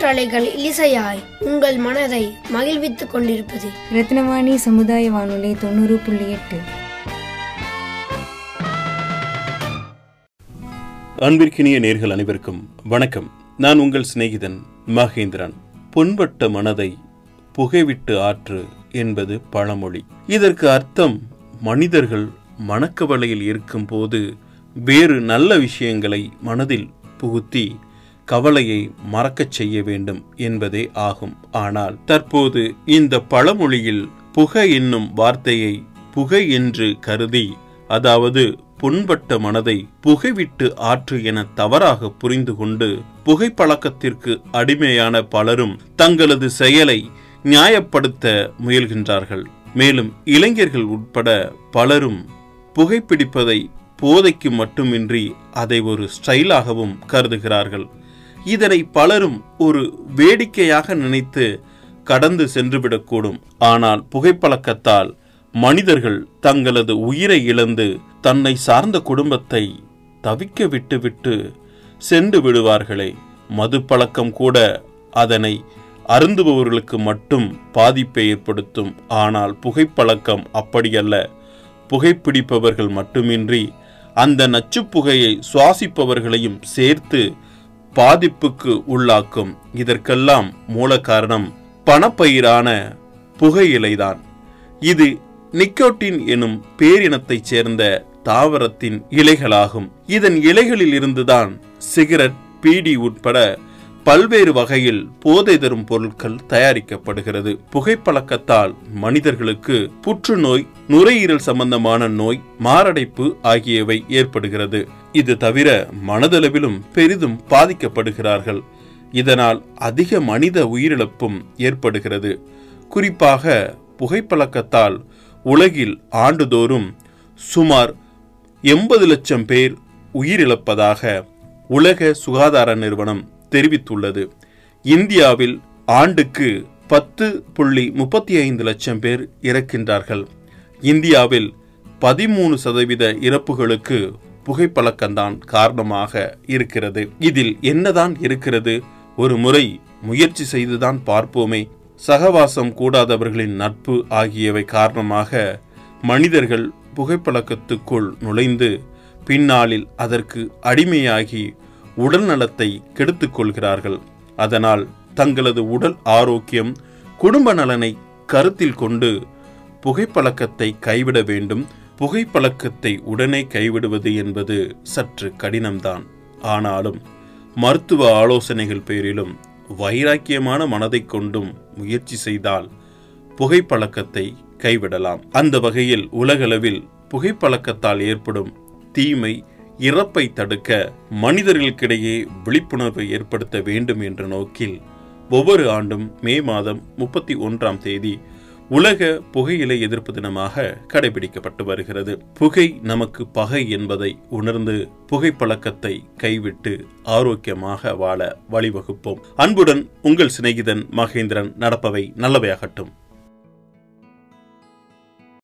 காற்றலைகள் இலிசையாய் உங்கள் மனதை மகிழ்வித்துக் கொண்டிருப்பது. ரத்னவாணி சமுதாய வானொலி தொண்ணூறு புள்ளி எட்டு. அன்பிற்கினிய நேர்கள் அனைவருக்கும் வணக்கம். நான் உங்கள் சிநேகிதன் மகேந்திரன். புண்பட்ட மனதை புகைவிட்டு ஆற்று என்பது பழமொழி. இதற்கு அர்த்தம் மனிதர்கள் மனக்கவலையில் இருக்கும்போது வேறு நல்ல விஷயங்களை மனதில் புகுத்தி கவலையை மறக்கச் செய்ய வேண்டும் என்பதே ஆகும். ஆனால் தற்போது இந்த பழமொழியில் புகை என்னும் வார்த்தையை புகை என்று கருதி அதாவது புண்பட்ட மனதை புகைவிட்டு ஆற்று என தவறாக புரிந்து கொண்டு புகைப்பழக்கத்திற்கு அடிமையான பலரும் தங்களது செயலை நியாயப்படுத்த முயல்கின்றார்கள். மேலும் இளைஞர்கள் உட்பட பலரும் புகைப்பிடிப்பதை போதைக்கு மட்டுமின்றி அதை ஒரு ஸ்டைலாகவும் கருதுகிறார்கள். இதனை பலரும் ஒரு வேடிக்கையாக நினைத்து கடந்து சென்றுவிடக்கூடும். ஆனால் புகைப்பழக்கத்தால் மனிதர்கள் தங்களது உயிரை இழந்து தன்னை சார்ந்த குடும்பத்தை தவிக்க விட்டுவிட்டு சென்று விடுவார்களே. மது பழக்கம் கூட அதனை அருந்துபவர்களுக்கு மட்டும் பாதிப்பை ஏற்படுத்தும். ஆனால் புகைப்பழக்கம் அப்படியல்ல. புகைப்பிடிப்பவர்கள் மட்டுமின்றி அந்த நச்சுப்புகையை சுவாசிப்பவர்களையும் சேர்த்து பாதிப்புக்கு உள்ளாக்கும். இதற்கெல்லாம் மூல காரணம் பணப்பயிரான புகையிலைதான். இது நிக்கோட்டின் எனும் பேரினத்தைச் சேர்ந்த தாவரத்தின் இலைகளாகும். இதன் இலைகளில் இருந்துதான் சிகரெட் பீடி உட்பட பல்வேறு வகையில் போதை தரும் பொருட்கள் தயாரிக்கப்படுகிறது. புகைப்பழக்கத்தால் மனிதர்களுக்கு புற்றுநோய் நுரையீரல் சம்பந்தமான நோய் மாரடைப்பு ஆகியவை ஏற்படுகிறது. இது தவிர மனதளவிலும் பெரிதும் பாதிக்கப்படுகிறார்கள். இதனால் அதிக மனித உயிரிழப்பும் ஏற்படுகிறது. குறிப்பாக புகைப்பழக்கத்தால் உலகில் ஆண்டுதோறும் சுமார் எண்பது லட்சம் பேர் உயிரிழப்பதாக உலக சுகாதார நிறுவனம் தெரிவித்துள்ளது. இந்தியாவில் ஆண்டுக்கு பத்து புள்ளி முப்பத்தி ஐந்து லட்சம் பேர் இறக்கின்றார்கள். இந்தியாவில் பதிமூணு சதவீத இறப்புகளுக்கு புகைப்பழக்கம்தான் காரணமாக இருக்கிறது. இதில் என்னதான் இருக்கிறது? ஒரு முறை முயற்சி செய்துதான் பார்ப்போமே. சகவாசம் கூடாதவர்களின் நட்பு ஆகியவை காரணமாக மனிதர்கள் புகைப்பழக்கத்துக்குள் நுழைந்து பின்னாளில் அதற்கு அடிமையாகி உடல் நலத்தை கெடுத்துக் கொள்கிறார்கள். அதனால் தங்களது உடல் ஆரோக்கியம் குடும்ப நலனை கருத்தில் கொண்டு புகைப்பழக்கத்தை கைவிட வேண்டும். புகைப்பழக்கத்தை உடனே கைவிடுவது என்பது சற்று கடினம்தான். ஆனாலும் மருத்துவ ஆலோசனைகள் பேரிலும் வைராக்கியமான மனதை கொண்டும் முயற்சி செய்தால் புகைப்பழக்கத்தை கைவிடலாம். அந்த வகையில் உலகளவில் புகைப்பழக்கத்தால் ஏற்படும் தீமை இறப்பை தடுக்க மனிதர்களுக்கிடையே விழிப்புணர்வை ஏற்படுத்த வேண்டும் என்ற நோக்கில் ஒவ்வொரு ஆண்டும் மே மாதம் முப்பத்தி ஒன்றாம் தேதி உலக புகையிலை எதிர்ப்பு தினமாக கடைபிடிக்கப்பட்டு வருகிறது. புகை நமக்கு பகை என்பதை உணர்ந்து புகைப்பழக்கத்தை கைவிட்டு ஆரோக்கியமாக வாழ வழிவகுப்போம். அன்புடன் உங்கள் சிநேகிதன் மகேந்திரன் நடப்பவை நல்லவையாகட்டும்.